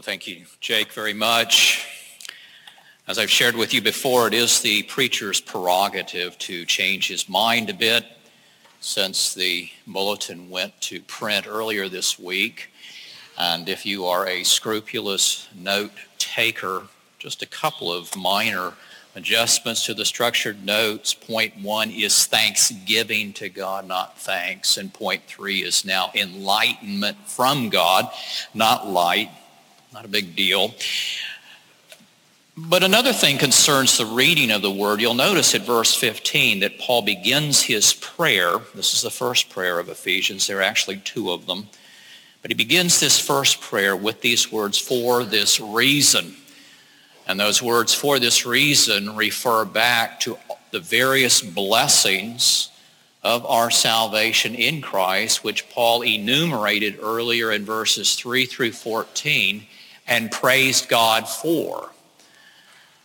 Well, thank you, Jake, very much. As I've shared with you before, it is the preacher's prerogative to change his mind a bit since the bulletin went to print earlier this week. And if you are a scrupulous note taker, just a couple of minor adjustments to the structured notes. Point one is thanksgiving to God, not thanks. And point three is now enlightenment from God, not light. Not a big deal. But another thing concerns the reading of the word. You'll notice at verse 15 that Paul begins his prayer. This is the first prayer of Ephesians. There are actually two of them. But he begins this first prayer with these words, for this reason. And those words, for this reason, refer back to the various blessings of our salvation in Christ, which Paul enumerated earlier in verses 3 through 14 and praised God for.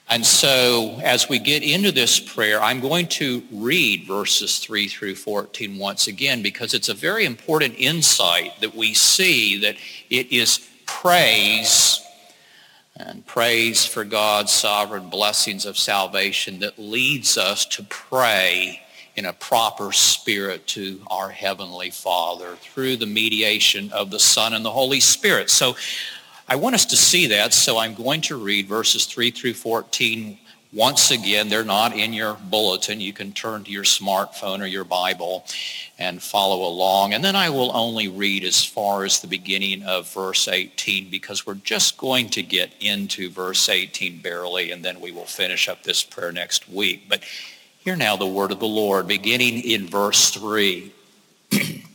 And so as we get into this prayer, I'm going to read verses 3 through 14 once again because it's a very important insight that we see that it is praise and praise for God's sovereign blessings of salvation that leads us to pray in a proper spirit to our Heavenly Father through the mediation of the Son and the Holy Spirit. So I want us to see that, so I'm going to read verses 3 through 14 once again. They're not in your bulletin. You can turn to your smartphone or your Bible and follow along. And then I will only read as far as the beginning of verse 18 because we're just going to get into verse 18 barely, and then we will finish up this prayer next week. But hear now the word of the Lord, beginning in verse 3.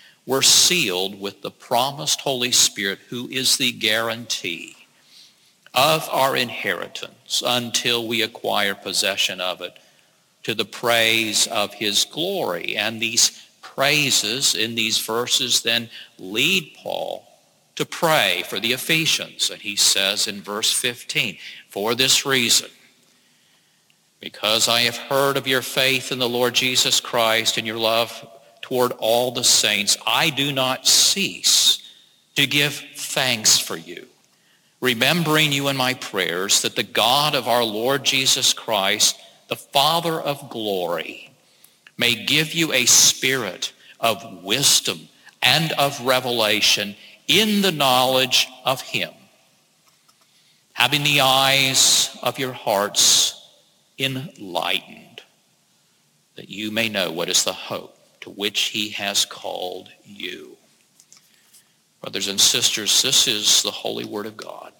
we're sealed with the promised Holy Spirit who is the guarantee of our inheritance until we acquire possession of it to the praise of his glory. And these praises in these verses then lead Paul to pray for the Ephesians. And he says in verse 15, for this reason, because I have heard of your faith in the Lord Jesus Christ and your love toward all the saints, I do not cease to give thanks for you, remembering you in my prayers that the God of our Lord Jesus Christ, the Father of glory, may give you a spirit of wisdom and of revelation in the knowledge of him, having the eyes of your hearts enlightened, that you may know what is the hope to which he has called you. Brothers and sisters, this is the holy word of God.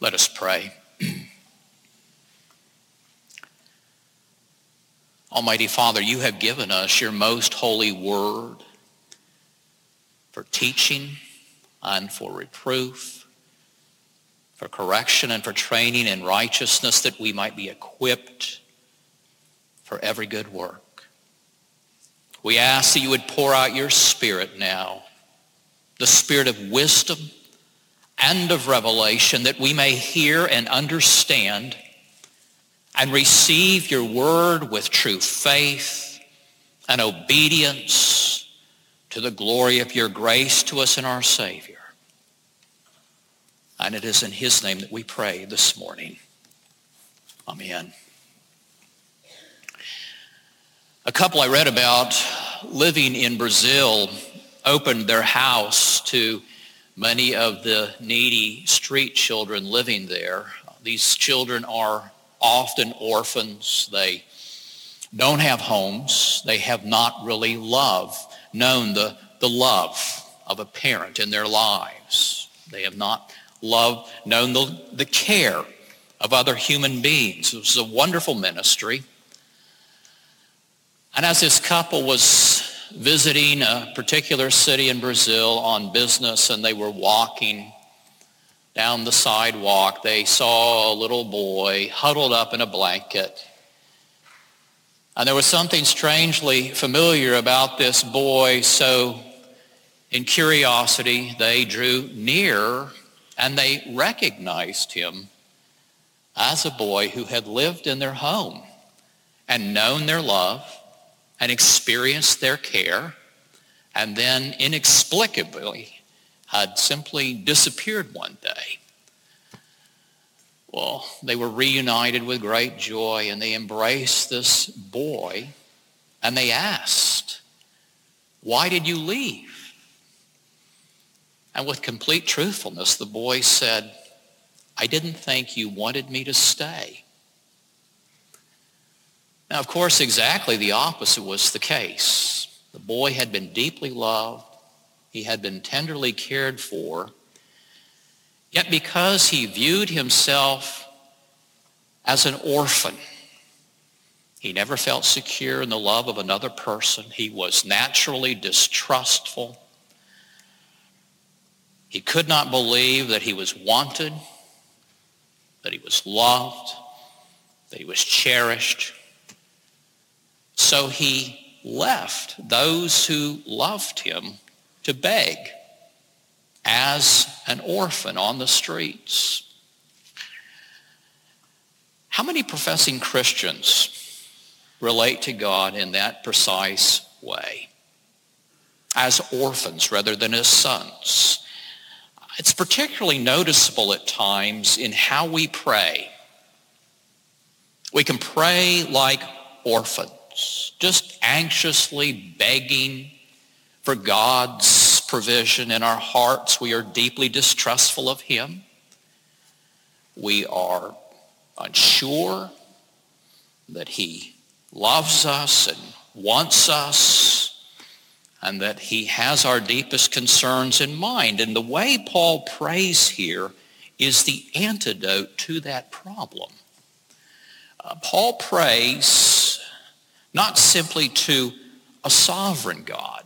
Let us pray. Almighty Father, you have given us your most holy word for teaching and for reproof, for correction and for training in righteousness that we might be equipped for every good work. We ask that you would pour out your spirit now, the spirit of wisdom and of revelation, that we may hear and understand and receive your word with true faith and obedience to the glory of your grace to us and our Savior. And it is in his name that we pray this morning. Amen. A couple I read about living in Brazil opened their house to many of the needy street children living there. These children are often orphans. They don't have homes. They have not really love, known the, the love of a parent in their lives. They have not loved, known the, the care of other human beings. It was a wonderful ministry. And as this couple was visiting a particular city in Brazil on business and they were walking down the sidewalk, they saw a little boy huddled up in a blanket. And there was something strangely familiar about this boy, so in curiosity, they drew near and they recognized him as a boy who had lived in their home and known their love and experienced their care and then inexplicably had simply disappeared one day. Well, they were reunited with great joy and they embraced this boy and they asked, why did you leave? And with complete truthfulness, the boy said, I didn't think you wanted me to stay. Now, of course, exactly the opposite was the case. The boy had been deeply loved. He had been tenderly cared for. Yet because he viewed himself as an orphan, he never felt secure in the love of another person. He was naturally distrustful. He could not believe that he was wanted, that he was loved, that he was cherished. So he left those who loved him to beg as an orphan on the streets. How many professing Christians relate to God in that precise way? As orphans rather than as sons. It's particularly noticeable at times in how we pray. We can pray like orphans, just anxiously begging for God's provision in our hearts. We are deeply distrustful of him. We are unsure that he loves us and wants us and that he has our deepest concerns in mind. And the way Paul prays here is the antidote to that problem. Uh, Paul prays not simply to a sovereign God.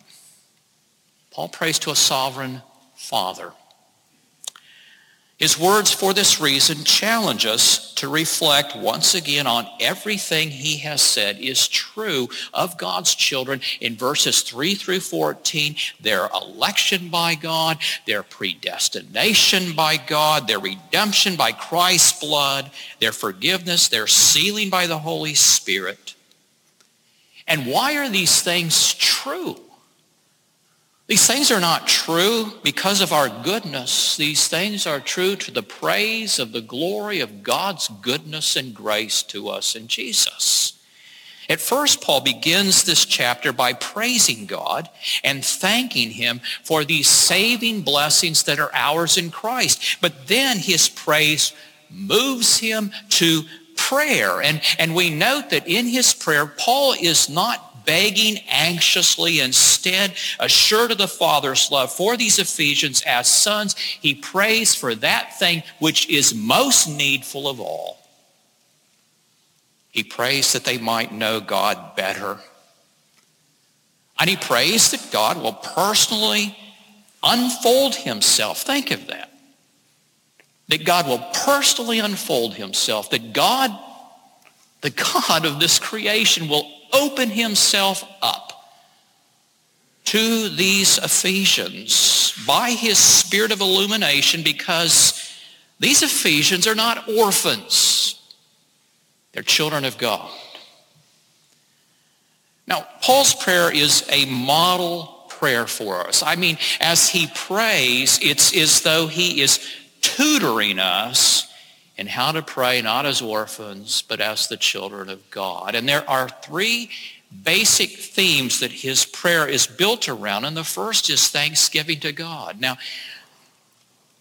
Paul prays to a sovereign Father. His words for this reason challenge us to reflect once again on everything he has said is true of God's children in verses 3 through 14, their election by God, their predestination by God, their redemption by Christ's blood, their forgiveness, their sealing by the Holy Spirit. And why are these things true? These things are not true because of our goodness. These things are true to the praise of the glory of God's goodness and grace to us in Jesus. At first, Paul begins this chapter by praising God and thanking him for these saving blessings that are ours in Christ. But then his praise moves him to prayer. And, and we note that in his prayer, Paul is not begging anxiously, instead assured of the Father's love for these Ephesians as sons, he prays for that thing which is most needful of all. He prays that they might know God better. And he prays that God will personally unfold himself. Think of that. That God will personally unfold himself. That God, the God of this creation, will open himself up to these Ephesians by his spirit of illumination because these Ephesians are not orphans. They're children of God. Now, Paul's prayer is a model prayer for us. I mean, as he prays, it's as though he is tutoring us in how to pray not as orphans, but as the children of God. And there are three basic themes that his prayer is built around. And the first is thanksgiving to God. Now,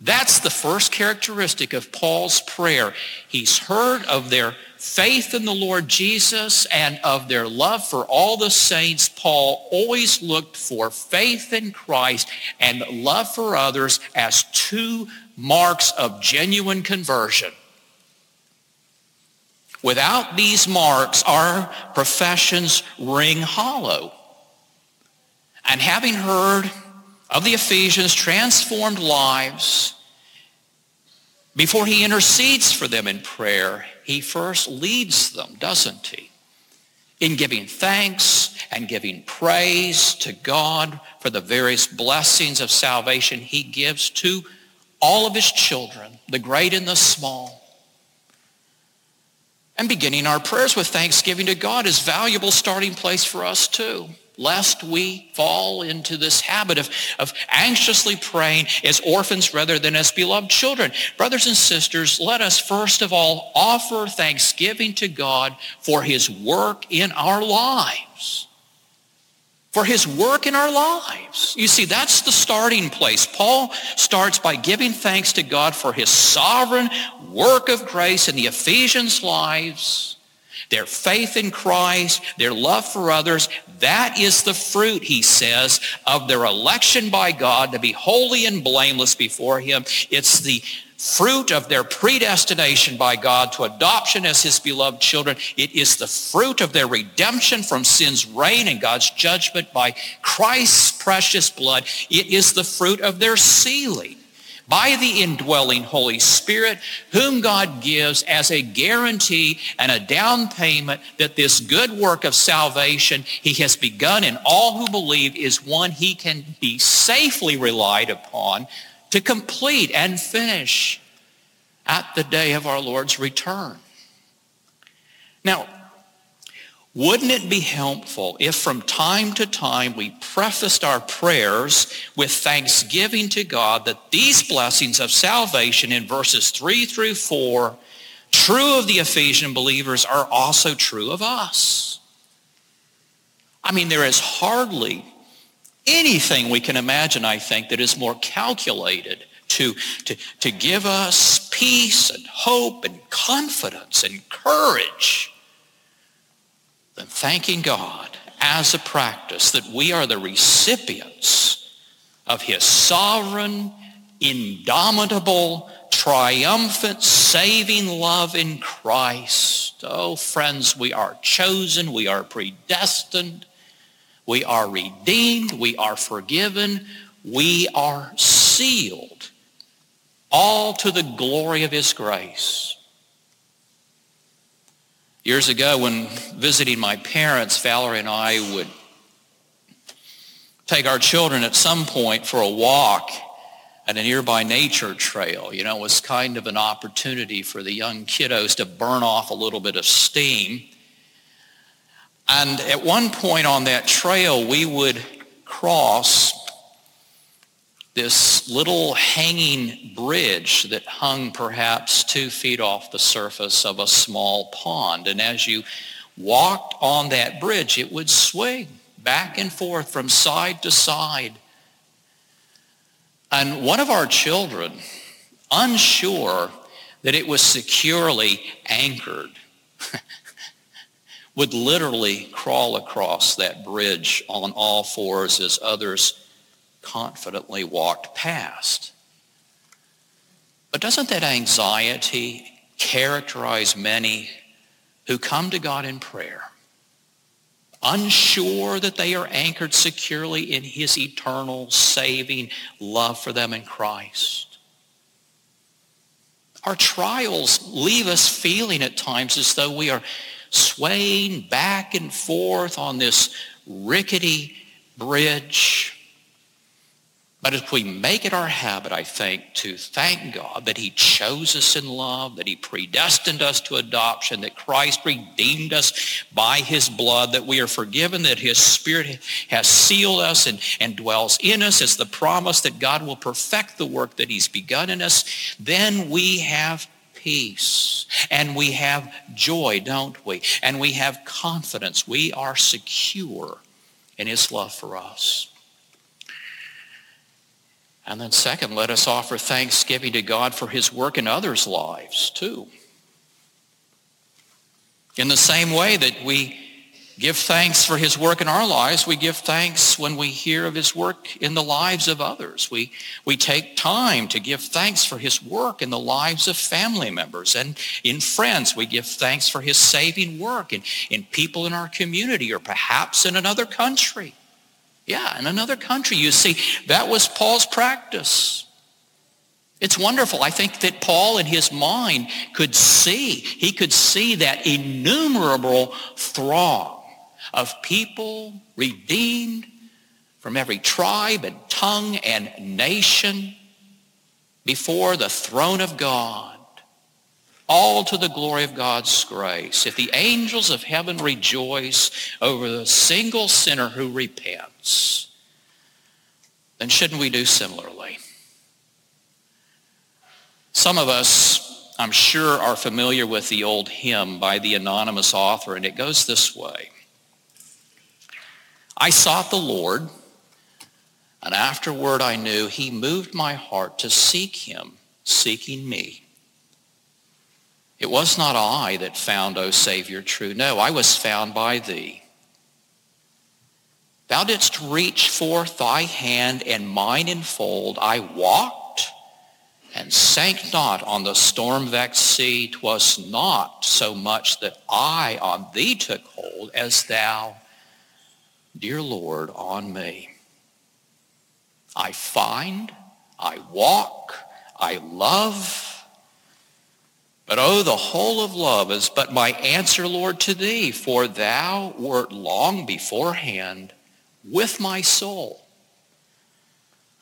that's the first characteristic of Paul's prayer. He's heard of their faith in the Lord Jesus and of their love for all the saints. Paul always looked for faith in Christ and love for others as two marks of genuine conversion. Without these marks, our professions ring hollow. And having heard of the Ephesians' transformed lives, before he intercedes for them in prayer, he first leads them, doesn't he? In giving thanks and giving praise to God for the various blessings of salvation he gives to all of his children, the great and the small. And beginning our prayers with thanksgiving to God is valuable starting place for us too lest we fall into this habit of, of anxiously praying as orphans rather than as beloved children. Brothers and sisters, let us first of all offer thanksgiving to God for his work in our lives. For his work in our lives. You see, that's the starting place. Paul starts by giving thanks to God for his sovereign work of grace in the Ephesians' lives their faith in Christ, their love for others, that is the fruit, he says, of their election by God to be holy and blameless before him. It's the fruit of their predestination by God to adoption as his beloved children. It is the fruit of their redemption from sin's reign and God's judgment by Christ's precious blood. It is the fruit of their sealing by the indwelling Holy Spirit, whom God gives as a guarantee and a down payment that this good work of salvation he has begun in all who believe is one he can be safely relied upon to complete and finish at the day of our Lord's return. Now, wouldn't it be helpful if from time to time we prefaced our prayers with thanksgiving to God that these blessings of salvation in verses 3 through 4, true of the Ephesian believers, are also true of us? I mean, there is hardly anything we can imagine, I think, that is more calculated to, to, to give us peace and hope and confidence and courage thanking God as a practice that we are the recipients of his sovereign, indomitable, triumphant, saving love in Christ. Oh, friends, we are chosen. We are predestined. We are redeemed. We are forgiven. We are sealed. All to the glory of his grace. Years ago, when visiting my parents, Valerie and I would take our children at some point for a walk at a nearby nature trail. You know, it was kind of an opportunity for the young kiddos to burn off a little bit of steam. And at one point on that trail, we would cross this little hanging bridge that hung perhaps two feet off the surface of a small pond. And as you walked on that bridge, it would swing back and forth from side to side. And one of our children, unsure that it was securely anchored, would literally crawl across that bridge on all fours as others confidently walked past. But doesn't that anxiety characterize many who come to God in prayer, unsure that they are anchored securely in his eternal saving love for them in Christ? Our trials leave us feeling at times as though we are swaying back and forth on this rickety bridge But if we make it our habit, I think, to thank God that he chose us in love, that he predestined us to adoption, that Christ redeemed us by his blood, that we are forgiven, that his spirit has sealed us and, and dwells in us. It's the promise that God will perfect the work that he's begun in us. Then we have peace and we have joy, don't we? And we have confidence. We are secure in his love for us. And then second, let us offer thanksgiving to God for his work in others' lives too. In the same way that we give thanks for his work in our lives, we give thanks when we hear of his work in the lives of others. We, we take time to give thanks for his work in the lives of family members and in friends. We give thanks for his saving work in, in people in our community or perhaps in another country. Yeah, in another country. You see, that was Paul's practice. It's wonderful. I think that Paul in his mind could see, he could see that innumerable throng of people redeemed from every tribe and tongue and nation before the throne of God all to the glory of God's grace. If the angels of heaven rejoice over the single sinner who repents, then shouldn't we do similarly? Some of us, I'm sure, are familiar with the old hymn by the anonymous author, and it goes this way. I sought the Lord, and afterward I knew he moved my heart to seek him, seeking me. It was not I that found, O Savior, true. No, I was found by thee. Thou didst reach forth thy hand and mine enfold. I walked and sank not on the storm-vexed sea. 'Twas not so much that I on thee took hold as thou, dear Lord, on me. I find, I walk, I love, but oh, the whole of love is but my answer, Lord, to thee, for thou wert long beforehand with my soul.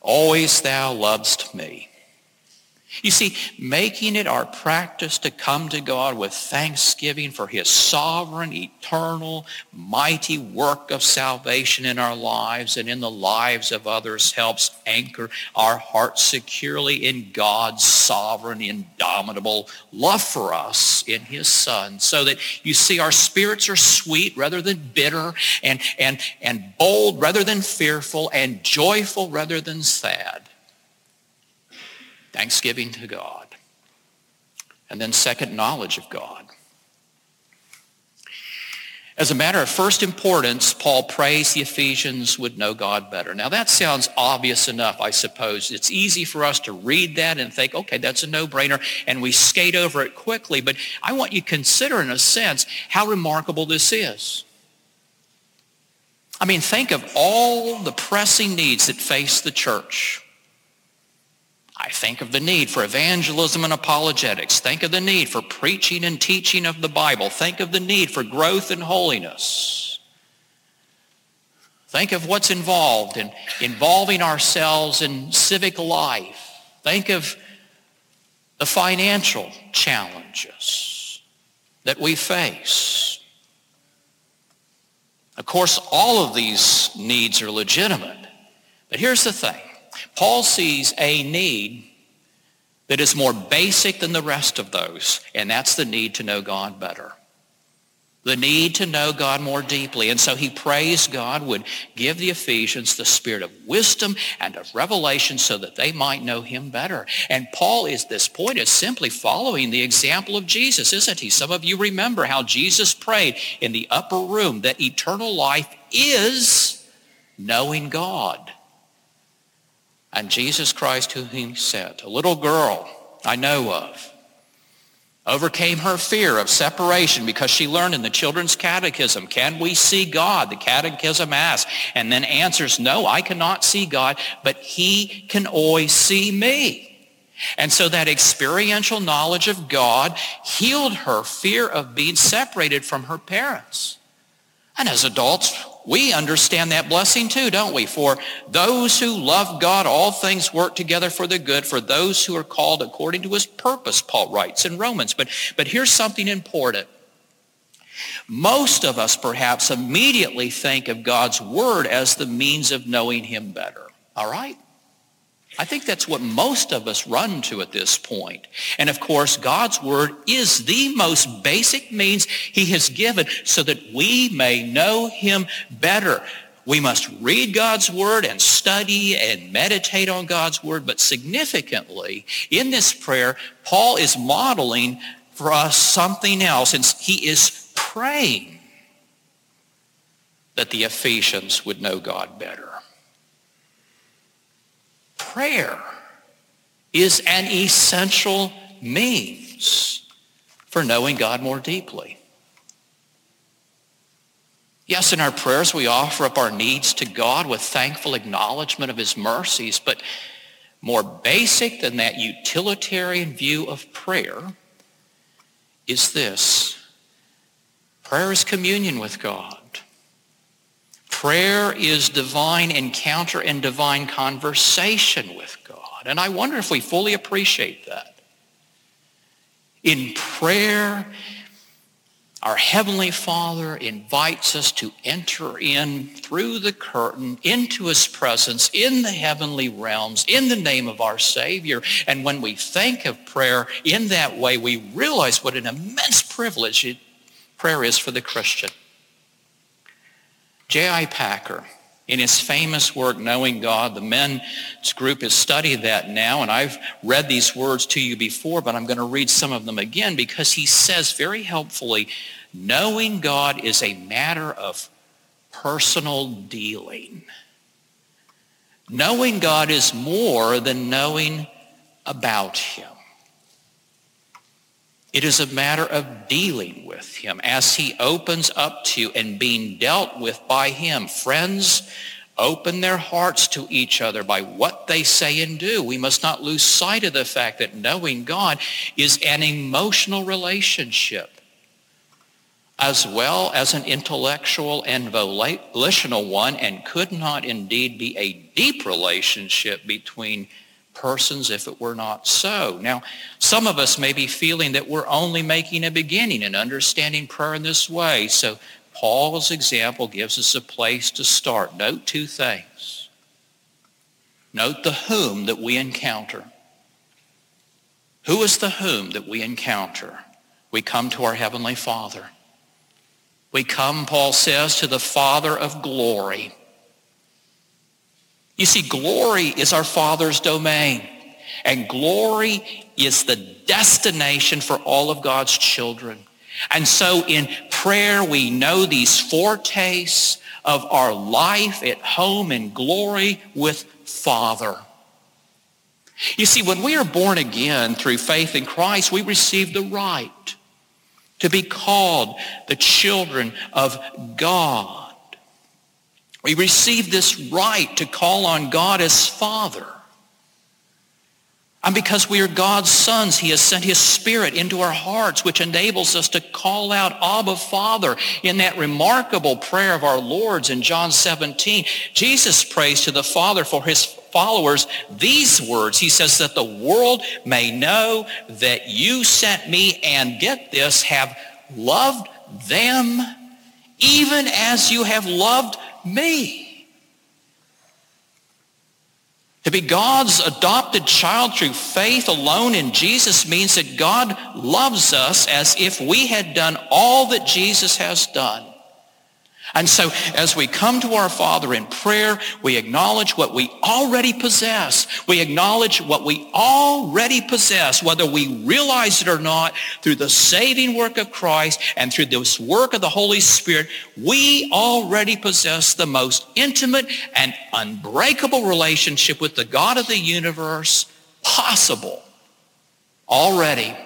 Always thou lovest me. You see, making it our practice to come to God with thanksgiving for his sovereign, eternal, mighty work of salvation in our lives and in the lives of others helps anchor our hearts securely in God's sovereign, indomitable love for us in his Son. So that you see our spirits are sweet rather than bitter and, and, and bold rather than fearful and joyful rather than sad thanksgiving to God. And then second, knowledge of God. As a matter of first importance, Paul prays the Ephesians would know God better. Now that sounds obvious enough, I suppose. It's easy for us to read that and think, okay, that's a no-brainer, and we skate over it quickly. But I want you to consider, in a sense, how remarkable this is. I mean, think of all the pressing needs that face the church. I think of the need for evangelism and apologetics. Think of the need for preaching and teaching of the Bible. Think of the need for growth and holiness. Think of what's involved in involving ourselves in civic life. Think of the financial challenges that we face. Of course, all of these needs are legitimate. But here's the thing. Paul sees a need that is more basic than the rest of those, and that's the need to know God better. The need to know God more deeply. And so he prays God would give the Ephesians the spirit of wisdom and of revelation so that they might know him better. And Paul is this point is simply following the example of Jesus, isn't he? Some of you remember how Jesus prayed in the upper room that eternal life is knowing God and Jesus Christ whom he sent. A little girl I know of overcame her fear of separation because she learned in the children's catechism, can we see God? The catechism asks, and then answers, no, I cannot see God, but he can always see me. And so that experiential knowledge of God healed her fear of being separated from her parents. And as adults, we understand that blessing too, don't we? For those who love God, all things work together for the good for those who are called according to his purpose, Paul writes in Romans. But, but here's something important. Most of us perhaps immediately think of God's word as the means of knowing him better. All right? I think that's what most of us run to at this point. And of course, God's word is the most basic means he has given so that we may know him better. We must read God's word and study and meditate on God's word. But significantly, in this prayer, Paul is modeling for us something else. And he is praying that the Ephesians would know God better prayer is an essential means for knowing God more deeply. Yes, in our prayers we offer up our needs to God with thankful acknowledgement of his mercies, but more basic than that utilitarian view of prayer is this. Prayer is communion with God. Prayer is divine encounter and divine conversation with God. And I wonder if we fully appreciate that. In prayer, our Heavenly Father invites us to enter in through the curtain into his presence in the heavenly realms in the name of our Savior. And when we think of prayer in that way, we realize what an immense privilege it, prayer is for the Christian. J.I. Packer, in his famous work, Knowing God, the men's group has studied that now, and I've read these words to you before, but I'm going to read some of them again because he says very helpfully, knowing God is a matter of personal dealing. Knowing God is more than knowing about him. It is a matter of dealing with him as he opens up to and being dealt with by him. Friends open their hearts to each other by what they say and do. We must not lose sight of the fact that knowing God is an emotional relationship as well as an intellectual and volitional one and could not indeed be a deep relationship between persons if it were not so. Now, some of us may be feeling that we're only making a beginning in understanding prayer in this way. So Paul's example gives us a place to start. Note two things. Note the whom that we encounter. Who is the whom that we encounter? We come to our Heavenly Father. We come, Paul says, to the Father of glory. You see, glory is our Father's domain. And glory is the destination for all of God's children. And so in prayer, we know these foretastes of our life at home in glory with Father. You see, when we are born again through faith in Christ, we receive the right to be called the children of God. We receive this right to call on God as Father. And because we are God's sons, he has sent his spirit into our hearts, which enables us to call out Abba Father in that remarkable prayer of our Lord's in John 17. Jesus prays to the Father for his followers these words. He says that the world may know that you sent me and get this, have loved them even as you have loved me. To be God's adopted child through faith alone in Jesus means that God loves us as if we had done all that Jesus has done. And so as we come to our Father in prayer, we acknowledge what we already possess. We acknowledge what we already possess, whether we realize it or not, through the saving work of Christ and through this work of the Holy Spirit, we already possess the most intimate and unbreakable relationship with the God of the universe possible already.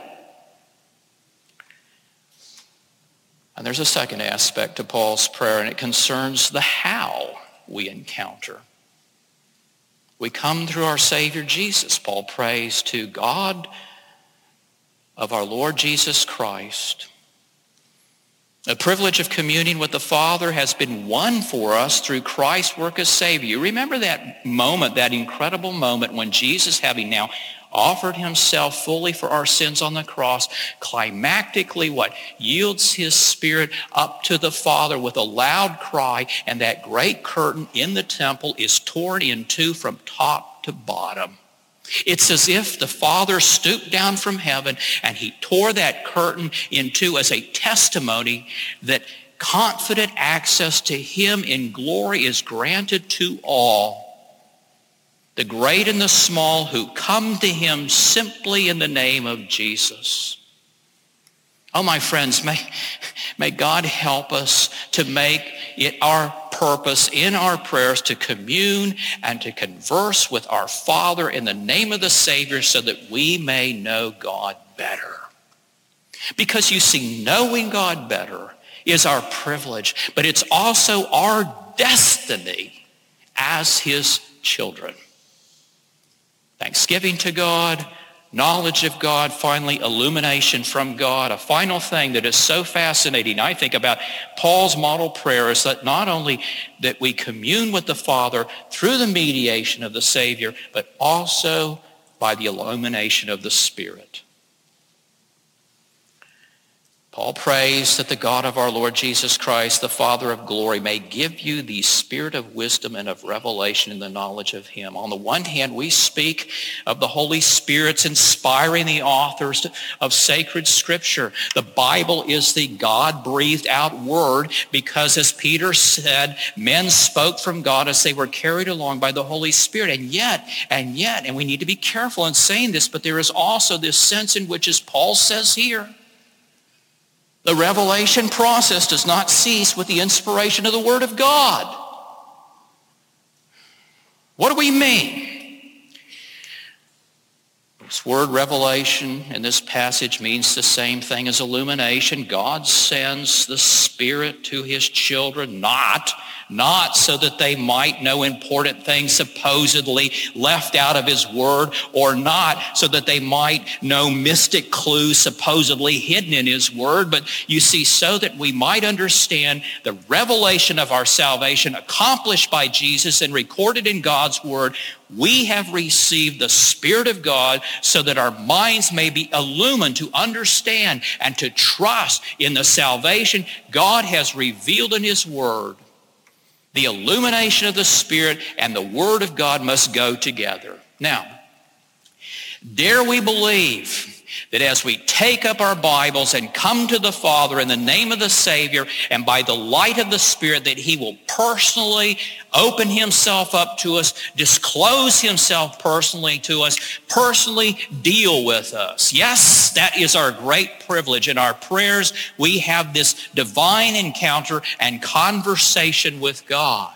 And there's a second aspect to Paul's prayer, and it concerns the how we encounter. We come through our Savior Jesus. Paul prays to God of our Lord Jesus Christ. The privilege of communing with the Father has been won for us through Christ's work as Savior. You remember that moment, that incredible moment when Jesus, having now offered himself fully for our sins on the cross, climactically what? Yields his spirit up to the Father with a loud cry, and that great curtain in the temple is torn in two from top to bottom. It's as if the Father stooped down from heaven and he tore that curtain in two as a testimony that confident access to him in glory is granted to all. The great and the small who come to him simply in the name of Jesus. Oh, my friends, may, may God help us to make it our purpose in our prayers to commune and to converse with our Father in the name of the Savior so that we may know God better. Because you see, knowing God better is our privilege, but it's also our destiny as his children. Thanksgiving to God, knowledge of God, finally illumination from God. A final thing that is so fascinating, I think, about Paul's model prayer is that not only that we commune with the Father through the mediation of the Savior, but also by the illumination of the Spirit. Paul prays that the God of our Lord Jesus Christ, the Father of glory, may give you the spirit of wisdom and of revelation in the knowledge of him. On the one hand, we speak of the Holy Spirit's inspiring the authors of sacred scripture. The Bible is the God-breathed out word because, as Peter said, men spoke from God as they were carried along by the Holy Spirit. And yet, and yet, and we need to be careful in saying this, but there is also this sense in which, as Paul says here, the revelation process does not cease with the inspiration of the Word of God. What do we mean? This word revelation in this passage means the same thing as illumination. God sends the Spirit to his children, not not so that they might know important things supposedly left out of his word, or not so that they might know mystic clues supposedly hidden in his word, but you see, so that we might understand the revelation of our salvation accomplished by Jesus and recorded in God's word, we have received the Spirit of God so that our minds may be illumined to understand and to trust in the salvation God has revealed in his word. The illumination of the Spirit and the Word of God must go together. Now, dare we believe that as we take up our Bibles and come to the Father in the name of the Savior and by the light of the Spirit that he will personally open himself up to us, disclose himself personally to us, personally deal with us. Yes, that is our great privilege. In our prayers, we have this divine encounter and conversation with God.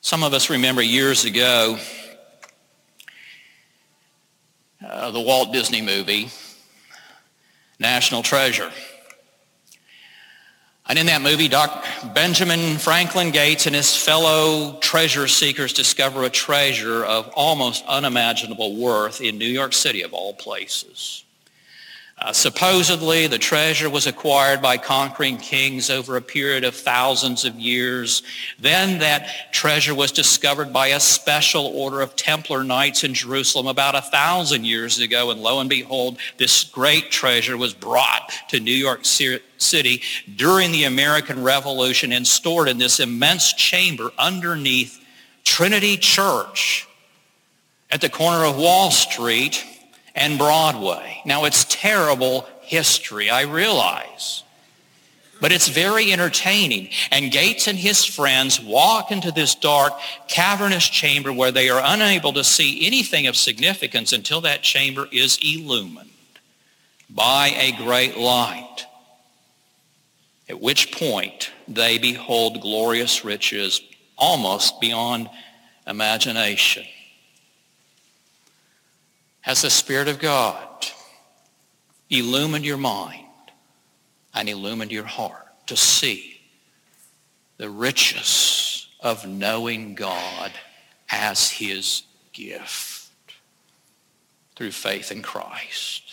Some of us remember years ago uh, the Walt Disney movie, National Treasure. And in that movie, Dr. Benjamin Franklin Gates and his fellow treasure seekers discover a treasure of almost unimaginable worth in New York City, of all places. Uh, supposedly, the treasure was acquired by conquering kings over a period of thousands of years. Then that treasure was discovered by a special order of Templar knights in Jerusalem about a thousand years ago. And lo and behold, this great treasure was brought to New York City during the American Revolution and stored in this immense chamber underneath Trinity Church at the corner of Wall Street and Broadway. Now, it's terrible history, I realize. But it's very entertaining. And Gates and his friends walk into this dark, cavernous chamber where they are unable to see anything of significance until that chamber is illumined by a great light. At which point they behold glorious riches almost beyond imagination has the Spirit of God illumined your mind and illumined your heart to see the riches of knowing God as his gift through faith in Christ.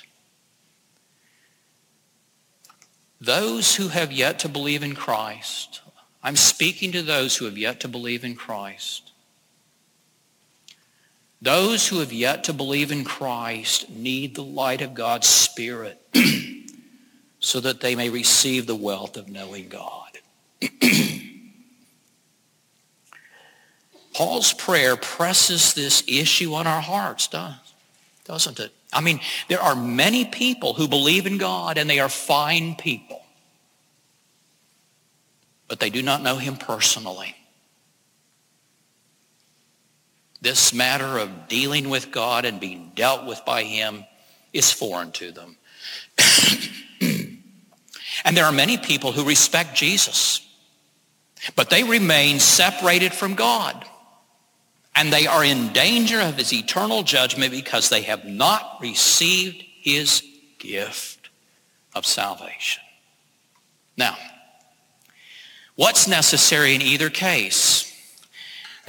those who have yet to believe in Christ, I'm speaking to those who have yet to believe in Christ. Those who have yet to believe in Christ need the light of God's Spirit so that they may receive the wealth of knowing God. Paul's prayer presses this issue on our hearts, doesn't it? I mean, there are many people who believe in God and they are fine people, but they do not know him personally. This matter of dealing with God and being dealt with by him is foreign to them. and there are many people who respect Jesus, but they remain separated from God. And they are in danger of his eternal judgment because they have not received his gift of salvation. Now, what's necessary in either case?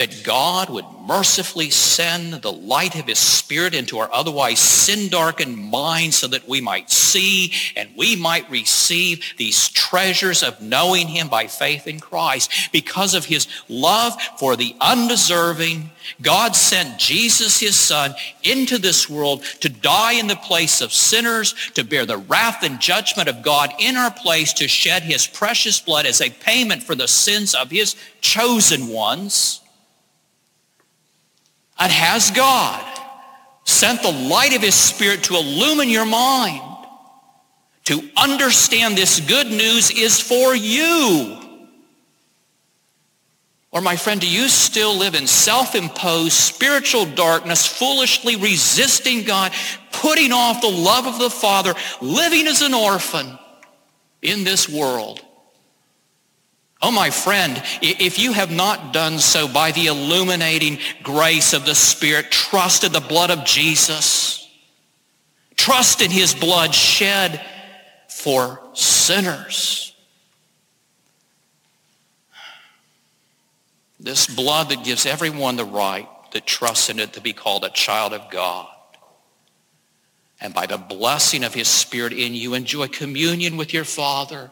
That God would mercifully send the light of his spirit into our otherwise sin-darkened minds so that we might see and we might receive these treasures of knowing him by faith in Christ. Because of his love for the undeserving, God sent Jesus, his son, into this world to die in the place of sinners, to bear the wrath and judgment of God in our place, to shed his precious blood as a payment for the sins of his chosen ones and has God sent the light of his spirit to illumine your mind to understand this good news is for you? Or my friend, do you still live in self-imposed spiritual darkness, foolishly resisting God, putting off the love of the Father, living as an orphan in this world? Oh, my friend, if you have not done so by the illuminating grace of the Spirit, trust in the blood of Jesus. Trust in his blood shed for sinners. This blood that gives everyone the right that trusts in it to be called a child of God. And by the blessing of his Spirit in you, enjoy communion with your Father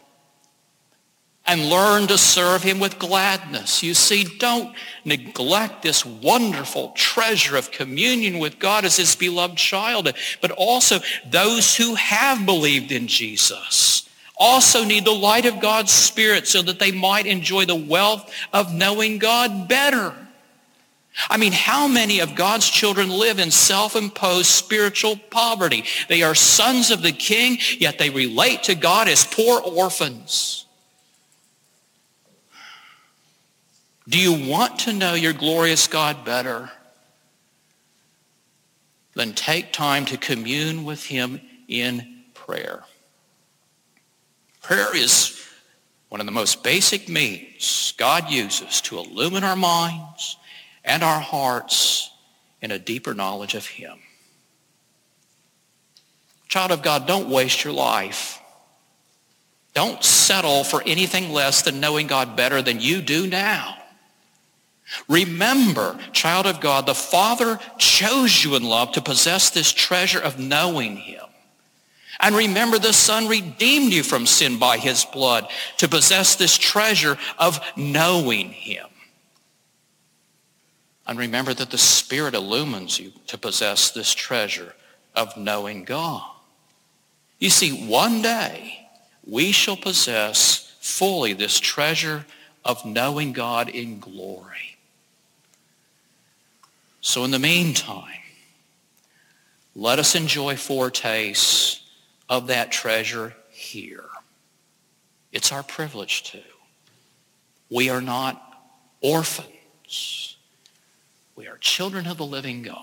and learn to serve him with gladness. You see, don't neglect this wonderful treasure of communion with God as his beloved child, but also those who have believed in Jesus also need the light of God's Spirit so that they might enjoy the wealth of knowing God better. I mean, how many of God's children live in self-imposed spiritual poverty? They are sons of the king, yet they relate to God as poor orphans. Do you want to know your glorious God better? Then take time to commune with him in prayer. Prayer is one of the most basic means God uses to illumine our minds and our hearts in a deeper knowledge of him. Child of God, don't waste your life. Don't settle for anything less than knowing God better than you do now. Remember, child of God, the Father chose you in love to possess this treasure of knowing him. And remember, the Son redeemed you from sin by his blood to possess this treasure of knowing him. And remember that the Spirit illumines you to possess this treasure of knowing God. You see, one day we shall possess fully this treasure of knowing God in glory. So in the meantime, let us enjoy foretastes of that treasure here. It's our privilege to. We are not orphans. We are children of the living God.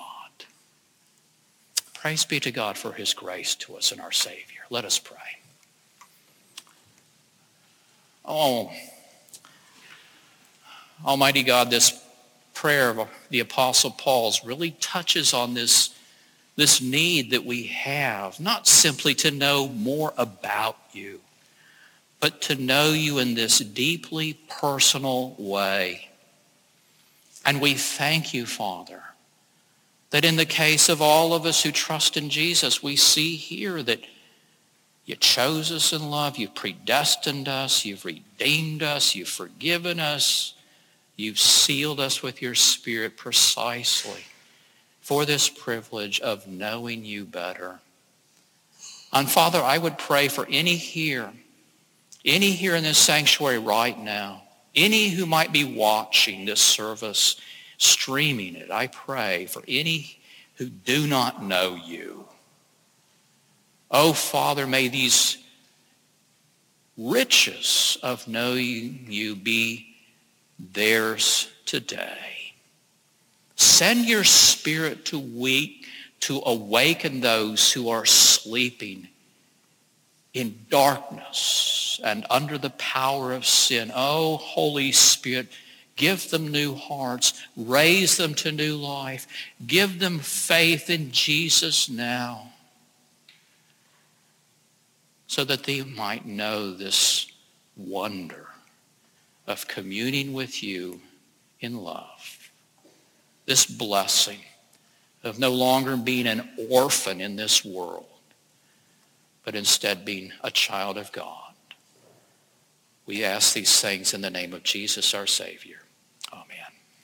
Praise be to God for his grace to us and our Savior. Let us pray. Oh, Almighty God, this prayer of the Apostle Paul's really touches on this, this need that we have, not simply to know more about you, but to know you in this deeply personal way. And we thank you, Father, that in the case of all of us who trust in Jesus, we see here that You chose us in love. You've predestined us. You've redeemed us. You've forgiven us. You've sealed us with your Spirit precisely for this privilege of knowing you better. And Father, I would pray for any here, any here in this sanctuary right now, any who might be watching this service, streaming it. I pray for any who do not know you. Oh, Father, may these riches of knowing you be theirs today. Send your spirit to weak, to awaken those who are sleeping in darkness and under the power of sin. Oh, Holy Spirit, give them new hearts. Raise them to new life. Give them faith in Jesus now so that they might know this wonder of communing with you in love. This blessing of no longer being an orphan in this world, but instead being a child of God. We ask these things in the name of Jesus, our Savior.